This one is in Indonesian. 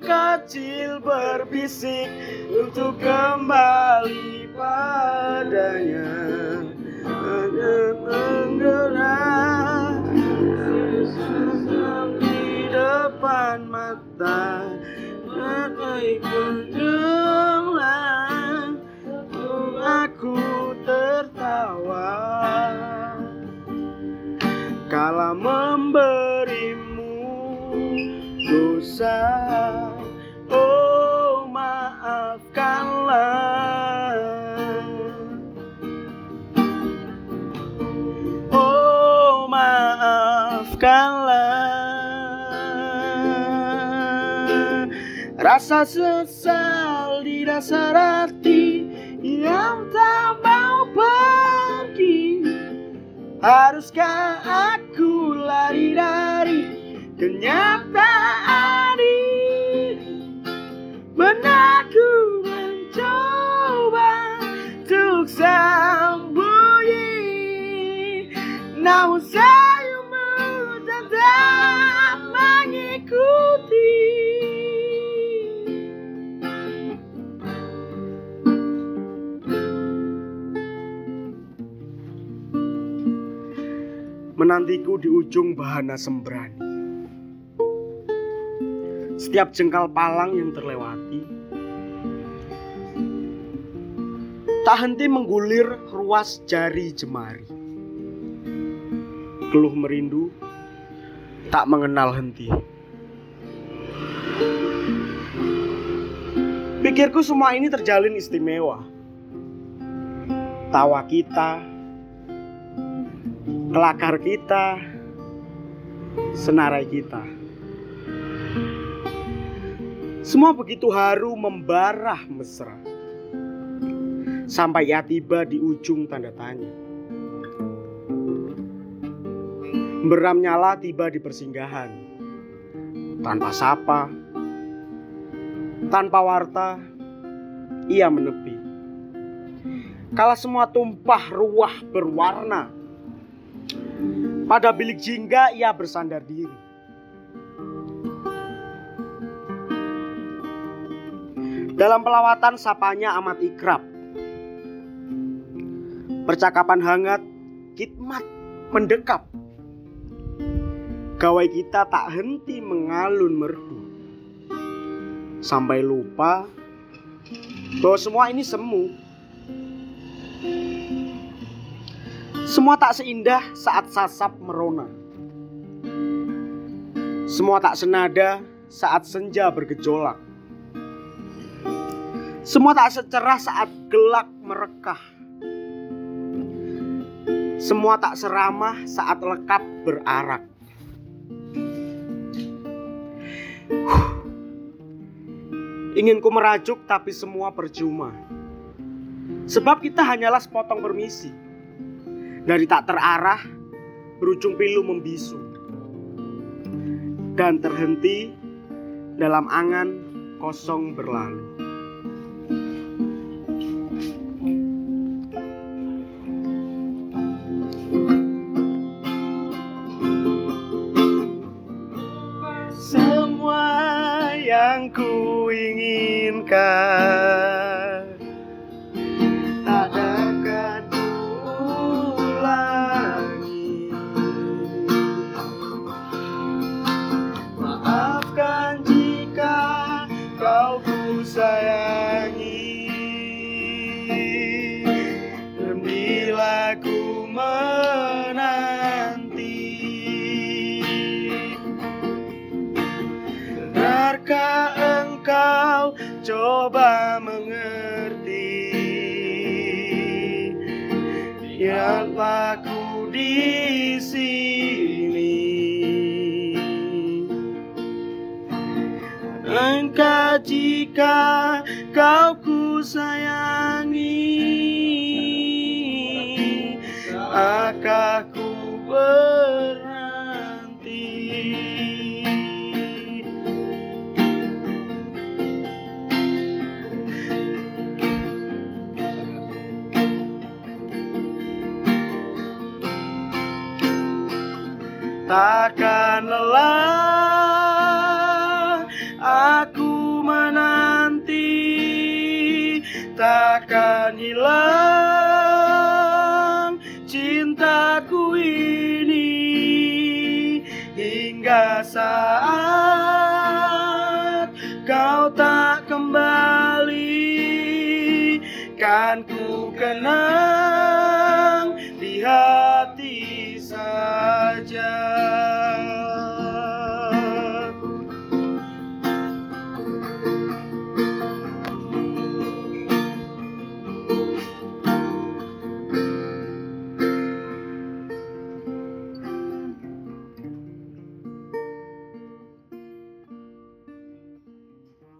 kecil berbisik untuk kembali padanya. Hanya menggerak di depan mata Kejulang aku tertawa. Kala memberimu dosa maafkanlah. Rasa sesal di dasar hati Yang tak mau pergi. Haruskah aku lari dari kenyataan ini? Benakku Menantiku di ujung bahana sembrani. Setiap jengkal palang yang terlewati Tak henti menggulir ruas jari jemari. Keluh merindu Tak mengenal henti. Pikirku semua ini terjalin istimewa. Tawa kita Kelakar kita Senarai kita. Semua begitu haru membarah mesra. Sampai ia tiba di ujung tanda tanya. Beram nyala tiba di persinggahan. Tanpa sapa Tanpa warta Ia menepi. Kala semua tumpah ruah berwarna Pada bilik jingga ia bersandar diri. Dalam pelawatan sapanya amat ikrab. Percakapan hangat Kitmat mendekap. Gawai kita tak henti mengalun merdu. Sampai lupa Bahwa semua ini semu Semua tak seindah saat sasap merona. Semua tak senada saat senja bergejolak. Semua tak secerah saat gelak merekah. Semua tak seramah saat lekap berarak. Ingin ku merajuk tapi semua percuma. Sebab kita hanyalah sepotong permisi Dari tak terarah Berujung pilu membisu. Dan terhenti Dalam angan kosong berlalu. Semua yang ku inginkan menanti. Benarkah engkau coba mengerti? Biarlah ku di sini. Engkau jika kau ku sayangi Aku ku berhenti? Takkan lelah aku menanti Takkan hilang. saat kau tak kembali kan ku kenang di hati saja.